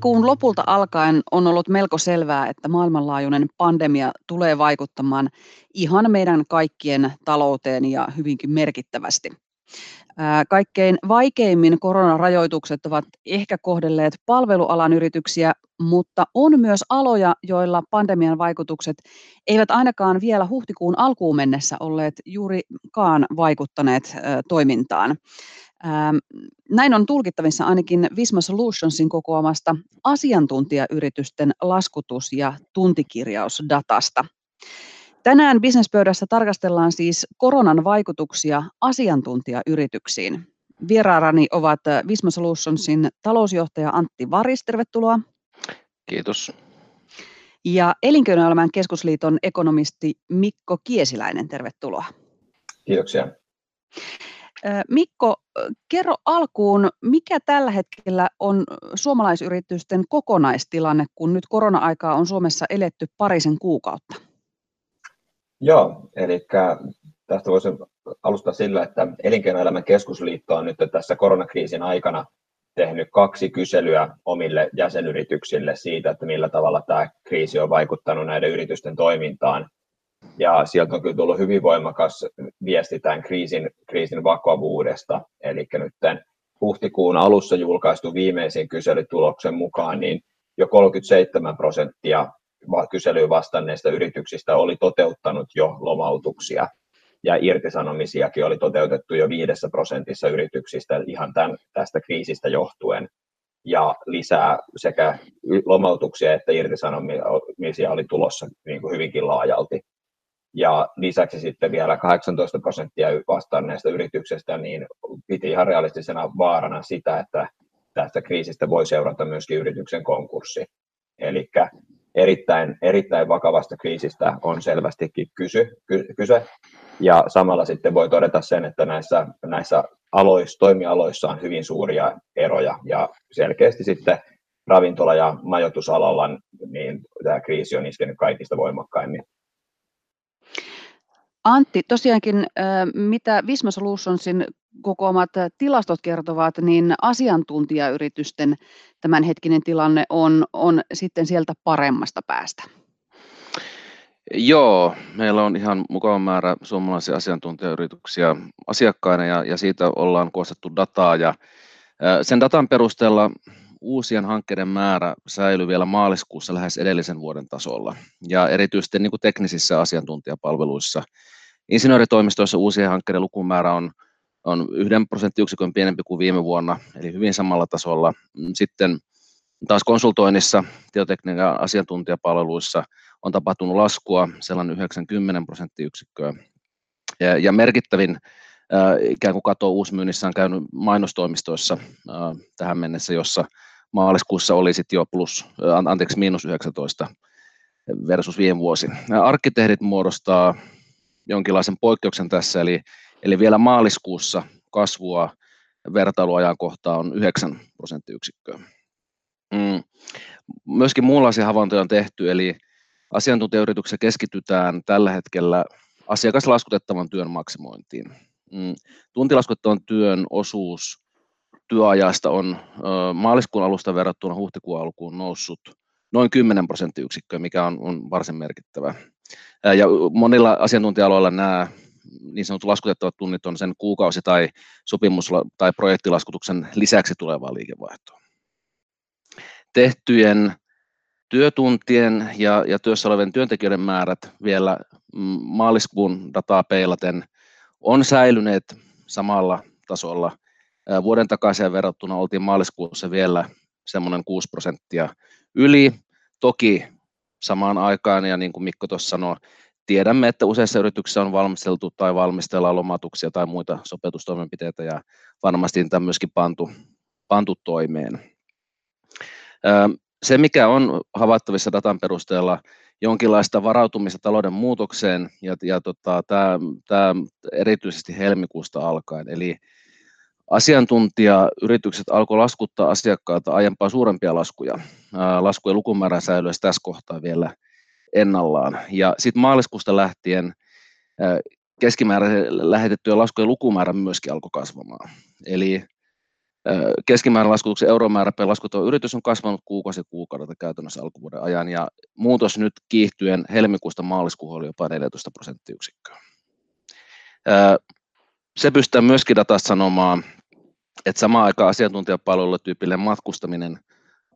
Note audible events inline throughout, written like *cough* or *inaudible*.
Tammikuun lopulta alkaen on ollut melko selvää, että maailmanlaajuinen pandemia tulee vaikuttamaan ihan meidän kaikkien talouteen ja hyvinkin merkittävästi. Kaikkein vaikeimmin koronarajoitukset ovat ehkä kohdelleet palvelualan yrityksiä, mutta on myös aloja, joilla pandemian vaikutukset eivät ainakaan vielä huhtikuun alkuun mennessä olleet juurikaan vaikuttaneet toimintaan. Näin on tulkittavissa ainakin Visma Solutionsin kokoamasta asiantuntijayritysten laskutus- ja tuntikirjausdatasta. Tänään Businesspöydässä tarkastellaan siis koronan vaikutuksia asiantuntijayrityksiin. Vieraanani ovat Visma Solutionsin talousjohtaja Antti Varis, tervetuloa. Kiitos. Elinkeinoelämän keskusliiton ekonomisti Mikko Kiesiläinen, tervetuloa. Kiitoksia. Mikko, kerro alkuun, mikä tällä hetkellä on suomalaisyritysten kokonaistilanne, kun nyt korona-aikaa on Suomessa eletty parisen kuukautta? Joo, elikkä tästä voisin alustaa sillä, että Elinkeinoelämän keskusliitto on nyt tässä koronakriisin aikana tehnyt 2 kyselyä omille jäsenyrityksille siitä, että millä tavalla tämä kriisi on vaikuttanut näiden yritysten toimintaan. Sieltä on kyllä tullut hyvin voimakas viesti tämän kriisin vakavuudesta. Elikkä nytten huhtikuun alussa julkaistu viimeisin kyselytuloksen mukaan, niin jo 37% kyselyyn vastanneista yrityksistä oli toteuttanut jo lomautuksia ja irtisanomisiakin oli toteutettu jo 5%:ssa yrityksistä ihan tästä kriisistä johtuen. Lisää sekä lomautuksia että irtisanomisia oli tulossa niinkuin hyvinkin laajalti. Lisäksi sitten vielä 18% vastanneista yrityksistä niin piti ihan realistisena vaarana sitä, että tästä kriisistä voi seurata myöskin yrityksen konkurssi. Elikkä erittäin vakavasta kriisistä on selvästikin kyse. Samalla sitten voi todeta sen, että näissä toimialoissa on hyvin suuria eroja ja selkeästi sitten ravintola- ja majoitusalalla niin tämä kriisi on iskenyt kaikista voimakkaimmin. Antti, tosiaankin, mitä Visma Solutionsin kokoamat tilastot kertovat, niin asiantuntijayritysten tämänhetkinen tilanne on sitten sieltä paremmasta päästä. Joo, meillä on ihan mukava määrä suomalaisia asiantuntijayrityksiä asiakkaina ja siitä ollaan koostettu dataa. Sen datan perusteella uusien hankkeiden määrä säilyi vielä maaliskuussa lähes edellisen vuoden tasolla ja erityisesti niinku teknisissä asiantuntijapalveluissa. Insinööritoimistoissa uusien hankkeiden lukumäärä on 1 prosenttiyksikön pienempi kuin viime vuonna eli hyvin samalla tasolla. Sitten taas konsultoinnissa tietotekniikan asiantuntijapalveluissa on tapahtunut laskua sellainen 9-10 prosenttiyksikköä. Merkittävin ikään kuin kato uusmyynnissä on käynyt mainostoimistoissa tähän mennessä, jossa maaliskuussa oli sitten jo -19% versus viime vuosi. Arkkitehdit muodostaa jonkinlaisen poikkeuksen tässä eli vielä maaliskuussa kasvua vertailuajankohtaan on 9 prosenttiyksikköä. Myöskin muunlaisia havaintoja on tehty eli asiantuntijayrityksissä keskitytään tällä hetkellä asiakaslaskutettavan työn maksimointiin. Tuntilaskutettavan työn osuus työajasta on maaliskuun alusta verrattuna huhtikuun alkuun noussut noin 10 prosenttiyksikköä, mikä on varsin merkittävä. Monilla asiantuntija-aloilla nää niin sanotut laskutettavat tunnit on sen kuukausi- tai sopimus- tai projektilaskutuksen lisäksi tulevaa liikevaihtoa. Tehtyjen työtuntien ja työssä olevien työntekijöiden määrät vielä maaliskuun dataa peilaten on säilyneet samalla tasolla. Vuoden takaiseen verrattuna oltiin maaliskuussa vielä semmonen 6% yli. Toki samaan aikaan ja niin kuin Mikko tuossa sanoi, tiedämme, että useissa yrityksissä on valmisteltu tai valmistellaan lomautuksia tai muita sopeutustoimenpiteitä ja varmasti niitä on myöskin pantu toimeen. Se mikä on havaittavissa datan perusteella jonkinlaista varautumista talouden muutokseen ja tää erityisesti helmikuusta alkaen. Asiantuntijayritykset alkoi laskuttaa asiakkailta aiempaa suurempia laskuja. Laskujen lukumäärä säilyi tässä kohtaa vielä ennallaan. Sitten maaliskuusta lähtien keskimääräinen lähetettyjen laskujen lukumäärä myöskin alkoi kasvamaan. Keskimäärin laskutuksen euromäärä per laskuton yritys on kasvanut kuukausi kuukaudelta käytännössä alkuvuoden ajan ja muutos nyt kiihtyen helmikuusta maaliskuuhun oli jopa 14 prosenttiyksikköä. Se pystytään myöskin datasta sanomaan, että samaan aikaan asiantuntijapalveluilla tyypillinen matkustaminen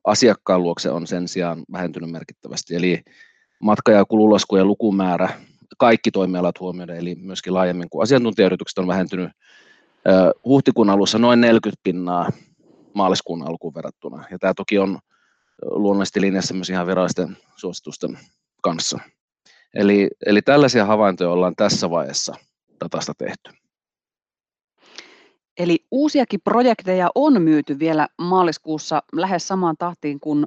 asiakkaan luokse on sen sijaan vähentynyt merkittävästi. Eli matka- ja kululaskujen lukumäärä kaikki toimialat huomioiden, eli myöskin laajemmin kuin asiantuntijayritykset on vähentynyt huhtikuun alussa noin 40 pinnaa maaliskuun alkuun verrattuna. Ja tämä toki on luonnollisesti linjassa myös ihan virallisten suositusten kanssa. Eli, eli tällaisia havaintoja ollaan tässä vaiheessa datasta tehty. Eli uusiakin projekteja on myyty vielä maaliskuussa lähes samaan tahtiin kuin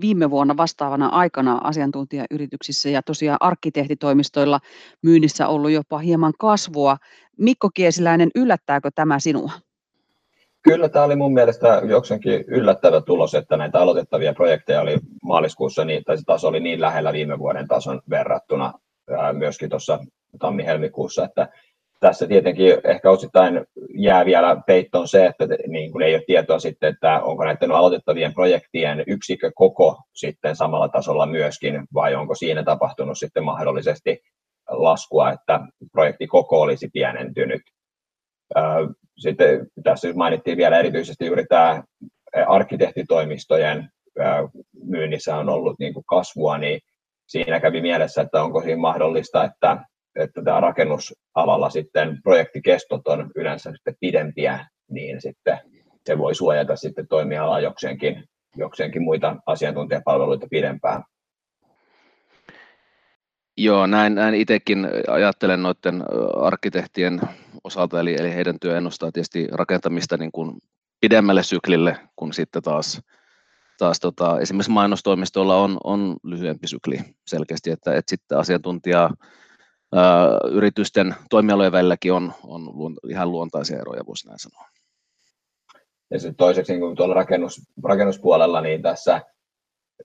viime vuonna vastaavana aikana asiantuntijayrityksissä ja tosiaan arkkitehtitoimistoilla myynnissä ollut jopa hieman kasvua. Mikko Kiesiläinen, yllättääkö tämä sinua? Kyllä tämä oli mun mielestä jokseenkin yllättävä tulos, että näitä aloitettavia projekteja oli maaliskuussa, niin, tai se taso oli niin lähellä viime vuoden tason verrattuna myöskin tuossa tammi-helmikuussa, että tässä tietenkin ehkä osittain jää vielä peittoon se, että niin kuin ei ole tietoa sitten, että onko näiden aloitettavien projektien yksikö koko sitten samalla tasolla myöskin, vai onko siinä tapahtunut sitten mahdollisesti laskua, että projekti koko olisi pienentynyt. Sitten tässä mainittiin vielä erityisesti juuri tämä arkkitehtitoimistojen myynnissä on ollut niin kuin kasvua, niin siinä kävi mielessä, että onko siinä mahdollista, että että tämä rakennusalalla sitten projektikestot on yleensä sitten pidempiä, niin sitten se voi suojata sitten toimialaa jokseenkin, jokseenkin muita asiantuntijapalveluita pidempään. Joo, näin, näin itsekin ajattelen noiden arkkitehtien osalta, eli, eli heidän työ ennustaa tietysti rakentamista niin kuin pidemmälle syklille, kun sitten taas, taas tota, esimerkiksi mainostoimistolla on, on lyhyempi sykli selkeästi, että, että sitten asiantuntijaa yritysten toimialojen välilläkin on, on ihan luontaisia eroja, voisi näin sanoa. Ja sitten toiseksi niin kuin tuolla rakennus, rakennuspuolella, niin tässä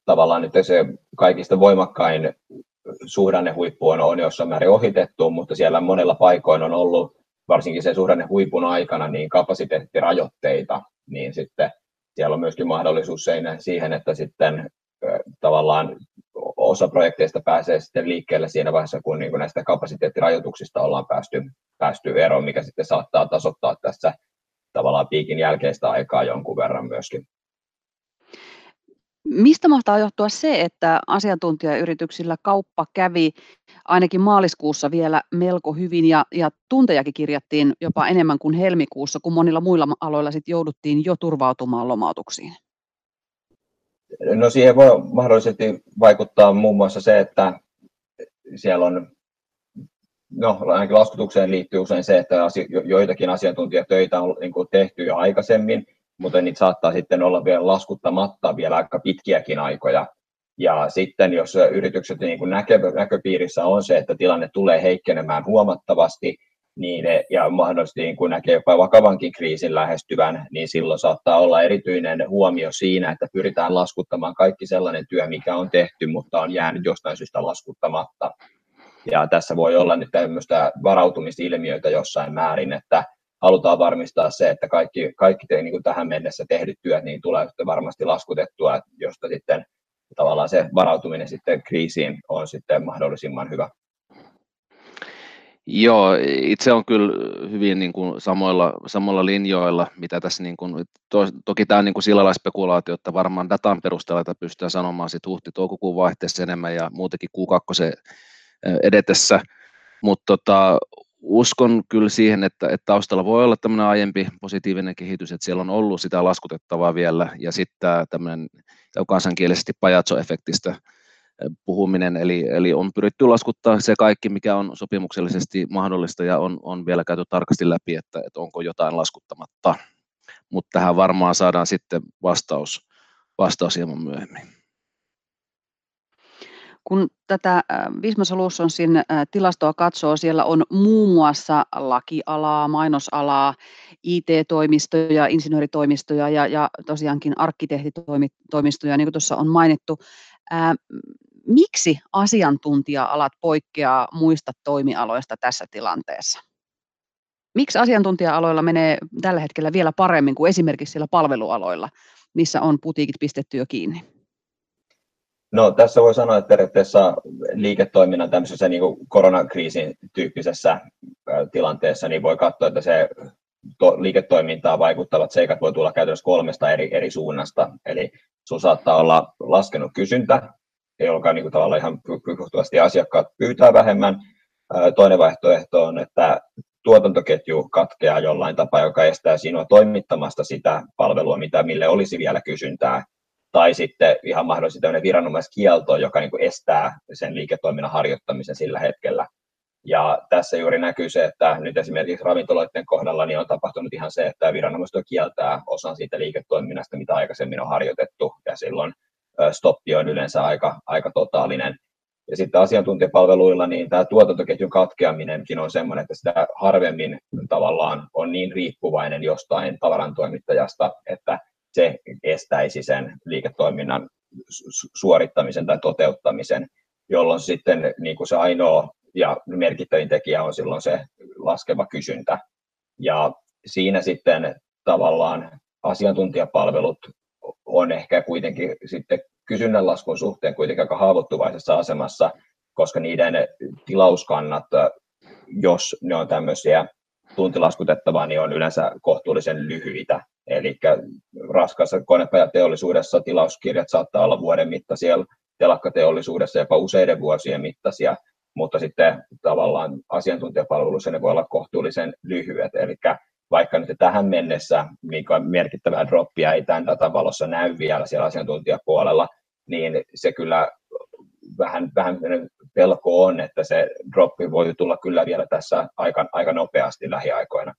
tavallaan nyt se kaikista voimakkain suhdannehuippu on, on jossain määrin ohitettu, mutta siellä monella paikoin on ollut, varsinkin sen suhdannehuipun aikana, niin kapasiteettirajoitteita, niin sitten siellä on myöskin mahdollisuus siihen, että sitten tavallaan osa projekteista pääsee sitten liikkeelle siinä vaiheessa, kun niin kuin näistä kapasiteettirajoituksista ollaan päästy, päästy eroon, mikä sitten saattaa tasoittaa tässä tavallaan piikin jälkeistä aikaa jonkun verran myöskin. Mistä mahtaa johtua se, että asiantuntijayrityksillä kauppa kävi ainakin maaliskuussa vielä melko hyvin ja, ja tuntejakin kirjattiin jopa enemmän kuin helmikuussa, kun monilla muilla aloilla sit jouduttiin jo turvautumaan lomautuksiin? No siihen voi mahdollisesti vaikuttaa muun muassa se, että siellä on, no ainakin laskutukseen liittyy usein se, että joitakin asiantuntijatöitä on niin kuin tehty jo aikaisemmin, mutta niitä saattaa sitten olla vielä laskuttamatta vielä aika pitkiäkin aikoja. Ja sitten jos yritykset niin kuin näkö, näköpiirissä on se, että tilanne tulee heikkenemään huomattavasti, niin, ja mahdollisesti niin kun näkee jopa vakavankin kriisin lähestyvän, niin silloin saattaa olla erityinen huomio siinä, että pyritään laskuttamaan kaikki sellainen työ, mikä on tehty, mutta on jäänyt jostain syystä laskuttamatta. Ja tässä voi olla nyt tämmöistä varautumisilmiöitä jossain määrin, että halutaan varmistaa se, että kaikki, kaikki te, niin kuin tähän mennessä tehdyt työt niin tulee varmasti laskutettua, josta sitten tavallaan se varautuminen sitten kriisiin on sitten mahdollisimman hyvä. Joo, itse on kyllä hyvin niin kuin samoilla, samoilla linjoilla, mitä tässä, niin kuin, to, toki tämä on niin kuin sillä lailla spekulaatio, että varmaan datan perusteella että pystytään sanomaan sitten huhti-toukokuun vaihteessa enemmän ja muutenkin Q2 edetessä, mutta tota, uskon kyllä siihen, että, että taustalla voi olla tämmöinen aiempi positiivinen kehitys, että siellä on ollut sitä laskutettavaa vielä ja sitten tämmöinen kansankielisesti pajatso-efektistä puhuminen, eli, eli on pyritty laskuttaa se kaikki, mikä on sopimuksellisesti mahdollista ja on, on vielä käyty tarkasti läpi, että, että onko jotain laskuttamatta. Mutta tähän varmaan saadaan sitten vastaus, vastaus hieman myöhemmin. Kun tätä Visma Solutionsin tilastoa katsoo, siellä on muun muassa lakialaa, mainosalaa, IT-toimistoja, insinööritoimistoja ja, ja tosiaankin arkkitehtitoimistoja, niin kuin tuossa on mainittu miksi asiantuntija-alat poikkeaa muista toimialoista tässä tilanteessa? Miksi asiantuntija-aloilla menee tällä hetkellä vielä paremmin kuin esimerkiksi siellä palvelualoilla, missä on putiikit pistetty jo kiinni? No tässä voi sanoa, että periaatteessa liiketoiminnan tämmöisessä niin kuin koronakriisin tyyppisessä tilanteessa, niin voi katsoa, että se to, liiketoimintaa vaikuttavat seikat voi tulla käytännössä kolmesta eri, eri suunnasta. Eli sun saattaa olla laskenut kysyntä, jolloin niin tavallaan ihan puhtuvasti asiakkaat pyytää vähemmän. Toinen vaihtoehto on, että tuotantoketju katkeaa jollain tapaa, joka estää sinua toimittamasta sitä palvelua, mitä mille olisi vielä kysyntää tai sitten ihan mahdollisesti tämmöinen viranomaiskielto, joka niin kuin estää sen liiketoiminnan harjoittamisen sillä hetkellä. Ja tässä juuri näkyy se, että nyt esimerkiksi ravintoloiden kohdalla niin on tapahtunut ihan se, että viranomaiset kieltää osan siitä liiketoiminnasta, mitä aikaisemmin on harjoitettu, ja silloin stoppi on yleensä aika, aika totaalinen. Ja sitten asiantuntijapalveluilla niin tämä tuotantoketjun katkeaminenkin on sellainen, että sitä harvemmin tavallaan on niin riippuvainen jostain tavarantoimittajasta, että se estäisi sen liiketoiminnan suorittamisen tai toteuttamisen, jolloin sitten niin kuin se ainoa ja merkittävin tekijä on silloin se laskeva kysyntä. Ja siinä sitten tavallaan asiantuntijapalvelut on ehkä kuitenkin sitten kysynnän laskun suhteen kuitenkin aika haavoittuvaisessa asemassa, koska niiden tilauskannat, jos ne on tämmöisiä tuntilaskutettavaa, niin on yleensä kohtuullisen lyhyitä. Eli raskassa konepajateollisuudessa tilauskirjat saattaa olla vuoden mittaisia, telakkateollisuudessa jopa useiden vuosien mittaisia, mutta sitten tavallaan asiantuntijapalveluissa ne voi olla kohtuullisen lyhyet. Eli vaikka nyt tähän mennessä niin merkittävää droppia ei tämän datan valossa näy vielä siellä asiantuntijapuolella, niin se kyllä vähän, vähän pelko on, että se droppi voi tulla kyllä vielä tässä aika, aika nopeasti lähiaikoina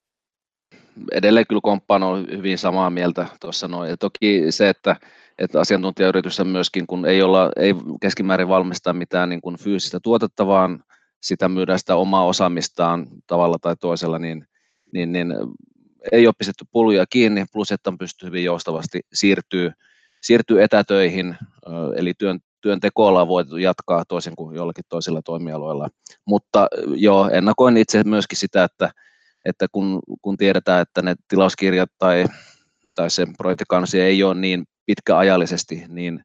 edelleen kyllä komppaan on hyvin samaa mieltä tuossa noin. Ja toki se, että, että asiantuntijayrityssä myöskin, kun ei, olla, ei keskimäärin valmista mitään niin kuin fyysistä tuotetta, vaan sitä myydään sitä omaa osaamistaan tavalla tai toisella, niin, niin, niin ei ole pistetty puluja kiinni, plus että on pystyy hyvin joustavasti siirtyy, siirtyy etätöihin, eli työn, työntekoilla on voitu jatkaa toisin kuin jollakin toisilla toimialoilla. Mutta joo, ennakoin itse myöskin sitä, että että kun, kun tiedetään, että ne tilauskirjat tai, tai se projektikansi ei ole niin pitkäajallisesti, niin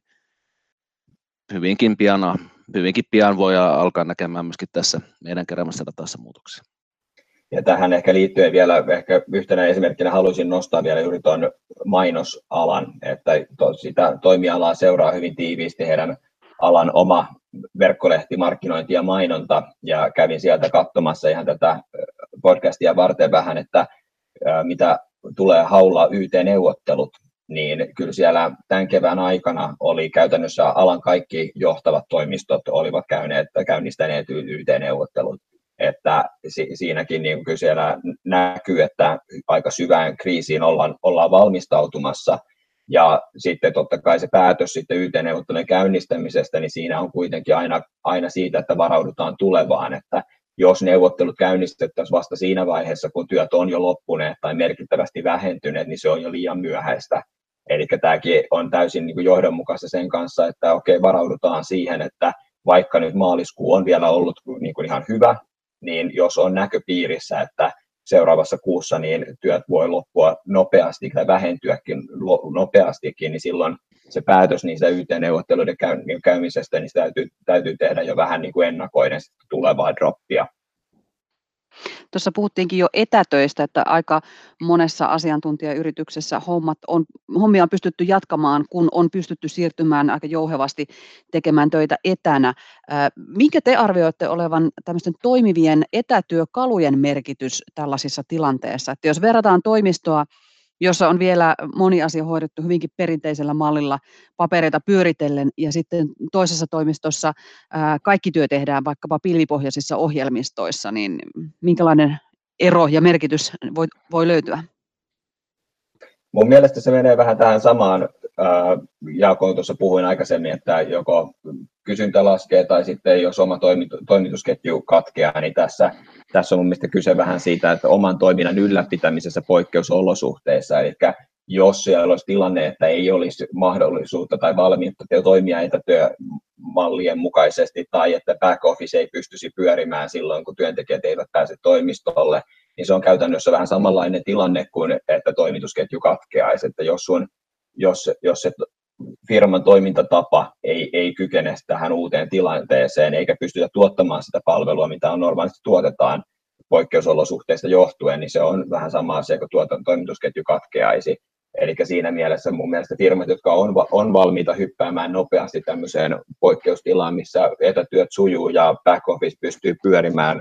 hyvinkin pian, hyvinkin pian voi alkaa näkemään myöskin tässä meidän keräämässä datassa muutoksia. Ja tähän ehkä liittyen vielä ehkä yhtenä esimerkkinä haluaisin nostaa vielä juuri tuon mainosalan, että to, sitä toimialaa seuraa hyvin tiiviisti heidän alan oma verkkolehti, markkinointi ja mainonta, ja kävin sieltä katsomassa ihan tätä podcastia varten vähän, että mitä tulee haulaa YT-neuvottelut, niin kyllä siellä tämän kevään aikana oli käytännössä alan kaikki johtavat toimistot olivat käyneet, käynnistäneet YT-neuvottelut. Että si- siinäkin niin kyllä siellä näkyy, että aika syvään kriisiin ollaan, ollaan valmistautumassa. Ja sitten totta kai se päätös sitten YT-neuvottelujen käynnistämisestä, niin siinä on kuitenkin aina, aina siitä, että varaudutaan tulevaan, että jos neuvottelut käynnistettäisiin vasta siinä vaiheessa, kun työt on jo loppuneet tai merkittävästi vähentyneet, niin se on jo liian myöhäistä. Eli tämäkin on täysin niin kuin johdonmukaista sen kanssa, että okei, varaudutaan siihen, että vaikka nyt maaliskuu on vielä ollut niin kuin ihan hyvä, niin jos on näköpiirissä, että seuraavassa kuussa niin työt voi loppua nopeasti tai vähentyäkin nopeastikin, niin silloin se päätös niistä YT-neuvotteluiden käymisestä, niin täytyy, täytyy tehdä jo vähän niin kuin ennakoiden tulevaa droppia. Tuossa puhuttiinkin jo etätöistä, että aika monessa asiantuntijayrityksessä hommat on, hommia on pystytty jatkamaan, kun on pystytty siirtymään aika jouhevasti tekemään töitä etänä. Minkä te arvioitte olevan tämmöisten toimivien etätyökalujen merkitys tällaisissa tilanteissa? Että jos verrataan toimistoa jossa on vielä moni asia hoidettu hyvinkin perinteisellä mallilla papereita pyöritellen ja sitten toisessa toimistossa kaikki työ tehdään vaikkapa pilvipohjaisissa ohjelmistoissa, niin minkälainen ero ja merkitys voi, voi löytyä? Mun mielestä se menee vähän tähän samaan. Jaakko tuossa puhuin aikaisemmin, että joko kysyntä laskee tai sitten jos oma toimitusketju katkeaa, niin tässä, tässä on mun mielestä kyse vähän siitä, että oman toiminnan ylläpitämisessä poikkeusolosuhteissa, eli jos siellä olisi tilanne, että ei olisi mahdollisuutta tai valmiutta toimia etätyömallien mukaisesti tai että back office ei pystyisi pyörimään silloin, kun työntekijät eivät pääse toimistolle, niin se on käytännössä vähän samanlainen tilanne kuin, että toimitusketju katkeaisi, että jos, sun, jos, jos se firman toimintatapa ei, ei kykene tähän uuteen tilanteeseen eikä pystytä tuottamaan sitä palvelua, mitä on normaalisti tuotetaan poikkeusolosuhteista johtuen, niin se on vähän sama asia kuin tuotan, toimitusketju katkeaisi. Eli siinä mielessä mun mielestä firmat, jotka on, on valmiita hyppäämään nopeasti tämmöiseen poikkeustilaan, missä etätyöt sujuu ja back office pystyy pyörimään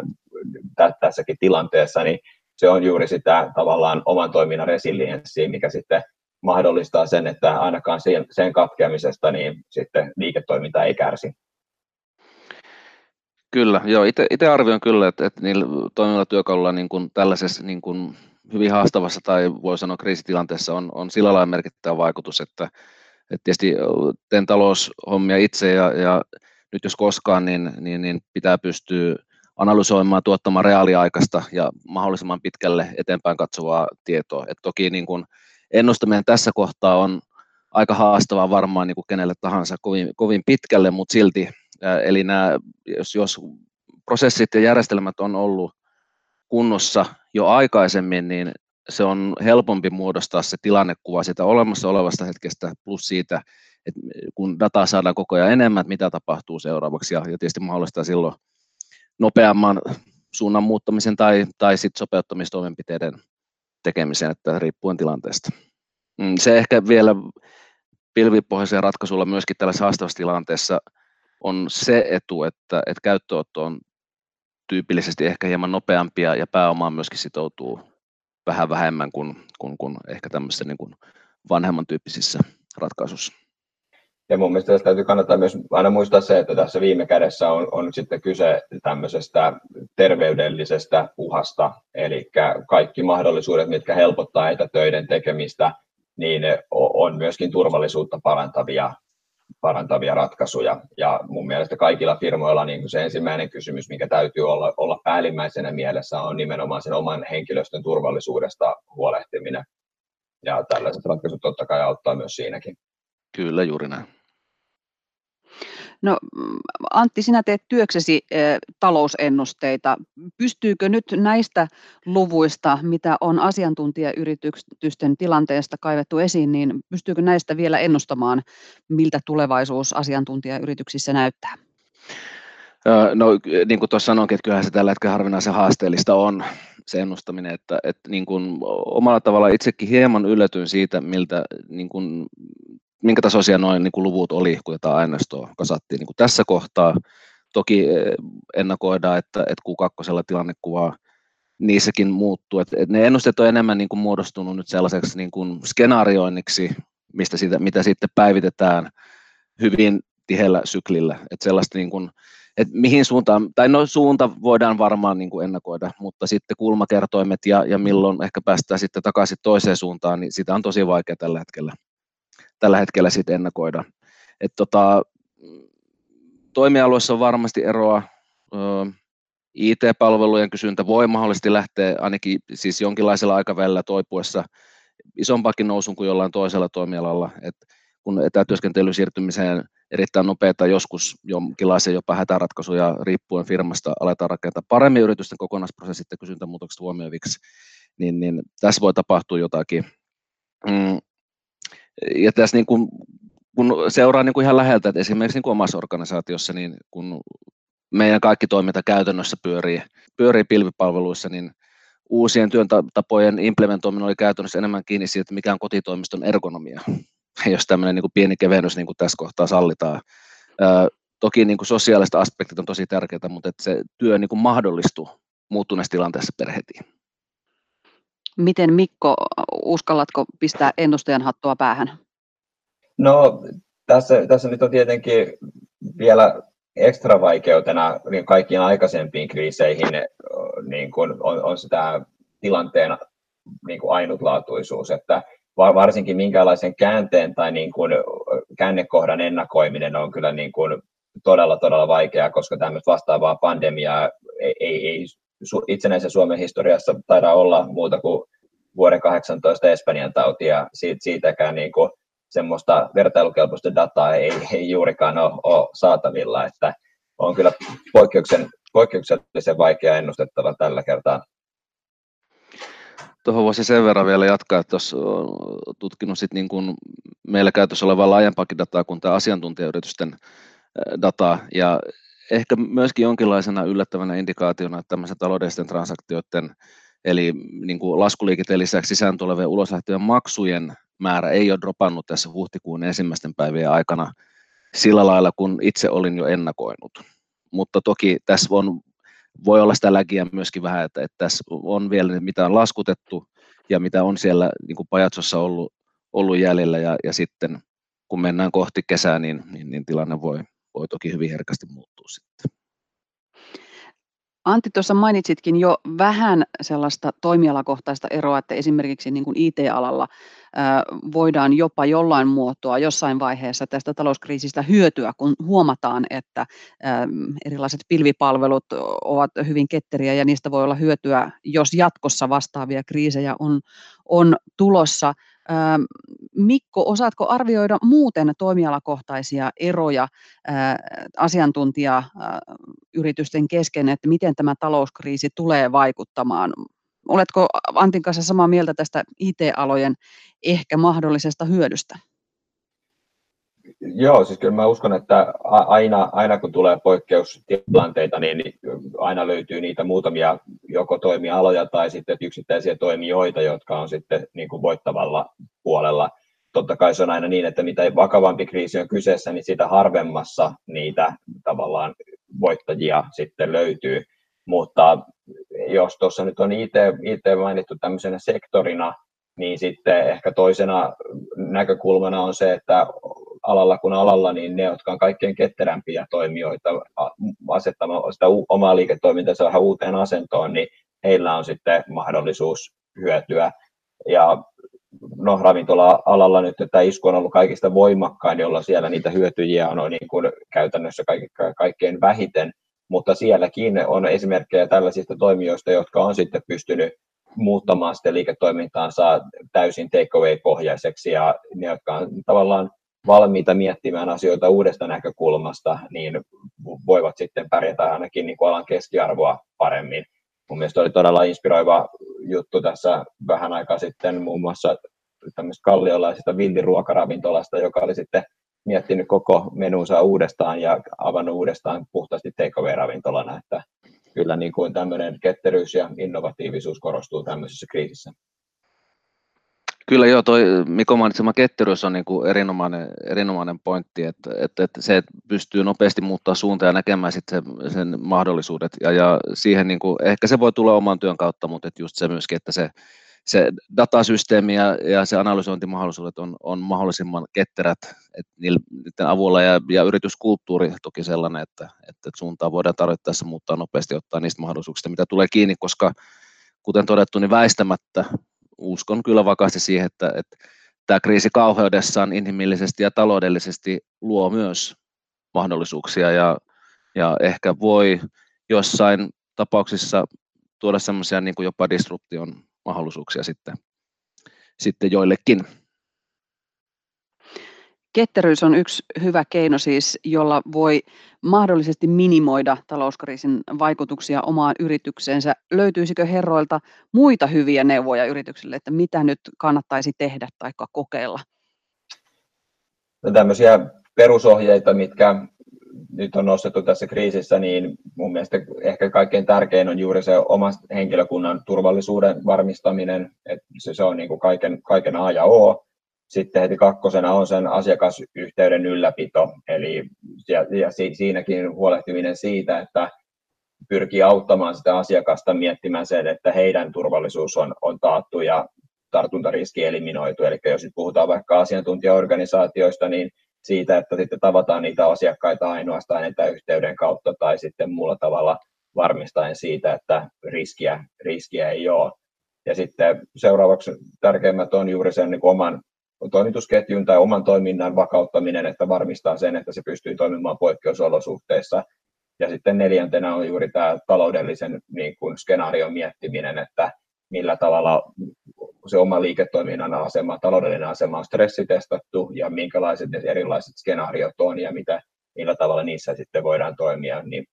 tässäkin tilanteessa, niin se on juuri sitä tavallaan oman toiminnan resilienssiä, mikä sitten mahdollistaa sen, että ainakaan sen, katkeamisesta niin sitten liiketoiminta ei kärsi. Kyllä, joo, itse arvioin kyllä, että, että niillä toimilla työkaluilla niin kuin tällaisessa niin kuin hyvin haastavassa tai voi sanoa kriisitilanteessa on, on sillä lailla merkittävä vaikutus, että, että tietysti teen taloushommia itse ja, ja nyt jos koskaan, niin, niin, niin pitää pystyä analysoimaan, tuottamaan reaaliaikaista ja mahdollisimman pitkälle eteenpäin katsovaa tietoa. Et toki niin kuin ennustaminen tässä kohtaa on aika haastavaa varmaan niin kuin kenelle tahansa kovin, kovin pitkälle, mutta silti, eli nämä, jos, jos prosessit ja järjestelmät on ollut kunnossa jo aikaisemmin, niin se on helpompi muodostaa se tilannekuva sitä olemassa olevasta hetkestä plus siitä, että kun dataa saadaan koko ajan enemmän, että mitä tapahtuu seuraavaksi ja, ja tietysti mahdollistaa silloin nopeamman suunnan muuttamisen tai, tai sitten sopeuttamistoimenpiteiden tekemisen, että riippuen tilanteesta. Mm, se ehkä vielä pilvipohjaisella ratkaisulla myöskin tällaisessa haastavassa tilanteessa on se etu, että, että käyttöotto on tyypillisesti ehkä hieman nopeampia ja pääomaan myöskin sitoutuu vähän vähemmän kuin, kuin, kuin ehkä tämmöisissä niin kuin vanhemman tyyppisissä ratkaisuissa. Ja mun mielestä tässä täytyy kannattaa myös aina muistaa se, että tässä viime kädessä on, on sitten kyse tämmöisestä terveydellisestä uhasta, eli kaikki mahdollisuudet, mitkä helpottaa etätöiden tekemistä, niin on myöskin turvallisuutta parantavia, parantavia ratkaisuja. Ja mun mielestä kaikilla firmoilla niin se ensimmäinen kysymys, mikä täytyy olla, olla päällimmäisenä mielessä, on nimenomaan sen oman henkilöstön turvallisuudesta huolehtiminen. Ja tällaiset ratkaisut totta kai auttaa myös siinäkin. Kyllä, juuri näin. No Antti, sinä teet työksesi talousennusteita. Pystyykö nyt näistä luvuista, mitä on asiantuntijayritysten tilanteesta kaivettu esiin, niin pystyykö näistä vielä ennustamaan, miltä tulevaisuus asiantuntijayrityksissä näyttää? No niin kuin tuossa sanoinkin, että kyllähän se tällä hetkellä harvinaisen haasteellista on se ennustaminen, että, että niin kuin omalla tavalla itsekin hieman yllätyin siitä, miltä niin kuin minkä tasoisia noin niin luvut oli, kun tätä aineistoa kasattiin niin kuin tässä kohtaa. Toki eh, ennakoidaan, että, että Q2 tilannekuva niissäkin muuttuu. Että, että ne ennusteet on enemmän niin kuin muodostunut nyt sellaiseksi niin kuin skenaarioinniksi, mistä siitä, mitä sitten päivitetään hyvin tiheällä syklillä. Että sellaista niin kuin, että mihin suuntaan, tai no suunta voidaan varmaan niin kuin ennakoida, mutta sitten kulmakertoimet ja, ja milloin ehkä päästään sitten takaisin toiseen suuntaan, niin sitä on tosi vaikea tällä hetkellä tällä hetkellä sitten ennakoida. Et tota, toimialueessa on varmasti eroa. IT-palvelujen kysyntä voi mahdollisesti lähteä ainakin siis jonkinlaisella aikavälillä toipuessa isompakin nousun kuin jollain toisella toimialalla. Et kun etätyöskentely siirtymiseen erittäin nopeita, joskus jonkinlaisia jopa hätäratkaisuja riippuen firmasta aletaan rakentaa paremmin yritysten kokonaisprosessit ja kysyntämuutokset huomioiviksi, niin, niin tässä voi tapahtua jotakin. Mm, ja tässä niin kuin, kun seuraa niin kuin ihan läheltä, että esimerkiksi niin kuin omassa organisaatiossa, niin kun meidän kaikki toiminta käytännössä pyörii, pyörii pilvipalveluissa, niin uusien työntapojen implementoiminen oli käytännössä enemmän kiinni siitä, että mikä on kotitoimiston ergonomia, *laughs* jos tämmöinen niin kuin pieni kevennys niin kuin tässä kohtaa sallitaan. toki niin kuin sosiaaliset aspektit on tosi tärkeitä, mutta että se työ niin kuin mahdollistuu muuttuneessa tilanteessa perhetiin. Miten Mikko, uskallatko pistää ennustajan hattua päähän? No tässä, tässä nyt on tietenkin vielä ekstra vaikeutena niin kaikkiin aikaisempiin kriiseihin niin kuin on, on sitä tilanteen niin kuin ainutlaatuisuus, että varsinkin minkälaisen käänteen tai niin kuin käännekohdan ennakoiminen on kyllä niin kuin todella, todella vaikeaa, koska tämmöistä vastaavaa pandemiaa ei, ei, ei itsenäisen Suomen historiassa taida olla muuta kuin vuoden 18 Espanjan tauti, ja siitä, siitäkään niin kuin semmoista vertailukelpoista dataa ei, ei juurikaan ole, ole saatavilla, että on kyllä poikkeuksen, poikkeuksellisen vaikea ennustettava tällä kertaa. Tuohon voisi sen verran vielä jatkaa, että tuossa tutkinut sit niin kuin meillä käytössä olevaa laajempaakin dataa kuin tämä asiantuntijayritysten dataa, ja ehkä myöskin jonkinlaisena yllättävänä indikaationa, että tämmöisen taloudellisten transaktioiden, eli niin kuin laskuliikenteen lisäksi sisään tulevien uloslähtöjen maksujen määrä ei ole dropannut tässä huhtikuun ensimmäisten päivien aikana sillä lailla, kun itse olin jo ennakoinut. Mutta toki tässä on, voi olla sitä läkiä myöskin vähän, että, että tässä on vielä mitä on laskutettu ja mitä on siellä niin kuin pajatsossa ollut, ollut jäljellä ja, ja sitten kun mennään kohti kesää, niin, niin, niin tilanne voi, voi toki hyvin herkästi muuttua sitten. Antti, tuossa mainitsitkin jo vähän sellaista toimialakohtaista eroa, että esimerkiksi niin kuin IT-alalla voidaan jopa jollain muotoa jossain vaiheessa tästä talouskriisistä hyötyä, kun huomataan, että erilaiset pilvipalvelut ovat hyvin ketteriä ja niistä voi olla hyötyä, jos jatkossa vastaavia kriisejä on, on tulossa. Mikko, osaatko arvioida muuten toimialakohtaisia eroja asiantuntijayritysten kesken, että miten tämä talouskriisi tulee vaikuttamaan? Oletko Antin kanssa samaa mieltä tästä IT-alojen ehkä mahdollisesta hyödystä? Joo, siis kyllä mä uskon, että aina, aina kun tulee poikkeustilanteita, niin aina löytyy niitä muutamia joko toimialoja tai sitten yksittäisiä toimijoita, jotka on sitten niin kuin voittavalla puolella. Totta kai se on aina niin, että mitä vakavampi kriisi on kyseessä, niin sitä harvemmassa niitä tavallaan voittajia sitten löytyy. Mutta jos tuossa nyt on IT, IT mainittu tämmöisenä sektorina, niin sitten ehkä toisena näkökulmana on se, että alalla kuin alalla, niin ne, jotka on kaikkein ketterämpiä toimijoita asettamaan sitä omaa liiketoimintansa vähän uuteen asentoon, niin heillä on sitten mahdollisuus hyötyä. Ja no, ravintola-alalla nyt tämä isku on ollut kaikista voimakkain, jolla siellä niitä hyötyjiä on niin kuin käytännössä kaikkein vähiten, mutta sielläkin on esimerkkejä tällaisista toimijoista, jotka on sitten pystynyt muuttamaan sitä liiketoimintaansa täysin takeaway-pohjaiseksi ja ne, jotka on tavallaan valmiita miettimään asioita uudesta näkökulmasta, niin voivat sitten pärjätä ainakin niin kuin alan keskiarvoa paremmin. Mun mielestä oli todella inspiroiva juttu tässä vähän aikaa sitten muun muassa tämmöistä kalliolaisesta villiruokaravintolasta, joka oli sitten miettinyt koko menunsa uudestaan ja avannut uudestaan puhtaasti takeaway-ravintolana, että kyllä niin kuin tämmöinen ketteryys ja innovatiivisuus korostuu tämmöisessä kriisissä. Kyllä joo, toi Mikko mainitsema ketteryys on niin kuin erinomainen, erinomainen pointti, että, että, että se että pystyy nopeasti muuttaa suuntaa ja näkemään sen, sen mahdollisuudet. Ja, ja siihen niin kuin, ehkä se voi tulla oman työn kautta, mutta että just se myöskin, että se, se datasysteemi ja, ja se analysointimahdollisuudet on, on mahdollisimman ketterät että niiden avulla. Ja, ja yrityskulttuuri toki sellainen, että, että suuntaa voidaan tarvittaessa muuttaa nopeasti ottaa niistä mahdollisuuksista, mitä tulee kiinni, koska kuten todettu, niin väistämättä uskon kyllä vakaasti siihen, että, että tämä kriisi kauheudessaan inhimillisesti ja taloudellisesti luo myös mahdollisuuksia ja, ja ehkä voi jossain tapauksissa tuoda semmoisia niin kuin jopa disruption mahdollisuuksia sitten, sitten joillekin. Ketteryys on yksi hyvä keino siis, jolla voi mahdollisesti minimoida talouskriisin vaikutuksia omaan yritykseensä. Löytyisikö herroilta muita hyviä neuvoja yrityksille, että mitä nyt kannattaisi tehdä tai kokeilla? No tämmöisiä perusohjeita, mitkä nyt on nostettu tässä kriisissä, niin mun mielestä ehkä kaikkein tärkein on juuri se oman henkilökunnan turvallisuuden varmistaminen, että se, se on niin kuin kaiken, kaiken A ja O. Sitten heti kakkosena on sen asiakasyhteyden ylläpito, eli ja, ja siinäkin huolehtiminen siitä, että pyrkii auttamaan sitä asiakasta miettimään sen, että heidän turvallisuus on, on taattu ja tartuntariski eliminoitu. Eli jos nyt puhutaan vaikka asiantuntijaorganisaatioista, niin siitä, että sitten tavataan niitä asiakkaita ainoastaan etäyhteyden kautta tai sitten muulla tavalla varmistaen siitä, että riskiä, riskiä ei ole. Ja sitten seuraavaksi tärkeimmät on juuri sen niin oman toimitusketjun tai oman toiminnan vakauttaminen, että varmistaa sen, että se pystyy toimimaan poikkeusolosuhteissa. Ja sitten neljäntenä on juuri tämä taloudellisen niin kuin, skenaarion miettiminen, että millä tavalla se oma liiketoiminnan asema, taloudellinen asema on stressitestattu ja minkälaiset ne erilaiset skenaariot on ja mitä, millä tavalla niissä sitten voidaan toimia, niin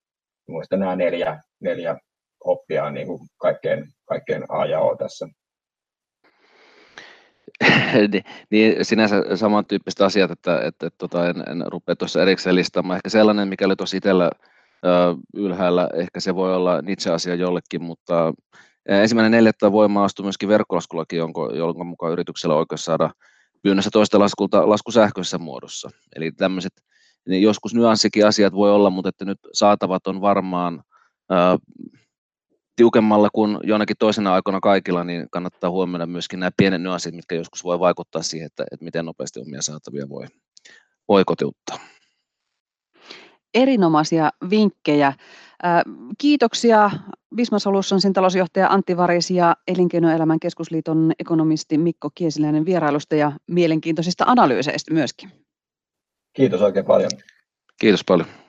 mielestäni nämä neljä, neljä oppia on niin kuin kaikkein, kaikkein A ja O tässä. *laughs* niin, sinänsä samantyyppiset asiat, että, että, että tota, en, en rupea tuossa erikseen listaamaan. Ehkä sellainen, mikä oli tuossa itsellä ylhäällä, ehkä se voi olla itse asia jollekin, mutta ensimmäinen neljättä voimaa astui myöskin verkkolaskulaki, jonka, mukaan yrityksellä on oikeus saada pyynnössä toista laskulta lasku sähköisessä muodossa. Eli tämmöiset niin joskus nyanssikin asiat voi olla, mutta että nyt saatavat on varmaan ää, tiukemmalla kuin jonakin toisena aikana kaikilla, niin kannattaa huomioida myöskin nämä pienet nyanssit, mitkä joskus voi vaikuttaa siihen, että, että miten nopeasti omia saatavia voi, voi kotiuttaa. Erinomaisia vinkkejä. Kiitoksia Visma Solutionsin talousjohtaja Antti Varis ja Elinkeinoelämän keskusliiton ekonomisti Mikko Kiesiläinen vierailusta ja mielenkiintoisista analyyseistä myöskin. Kiitos oikein paljon. Kiitos paljon.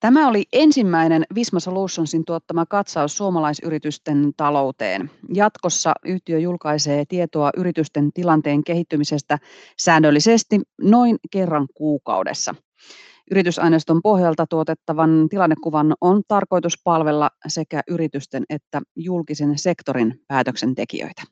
Tämä oli ensimmäinen Visma Solutionsin tuottama katsaus suomalaisyritysten talouteen. Jatkossa yhtiö julkaisee tietoa yritysten tilanteen kehittymisestä säännöllisesti noin kerran kuukaudessa. Yritysaineiston pohjalta tuotettavan tilannekuvan on tarkoitus palvella sekä yritysten että julkisen sektorin päätöksentekijöitä.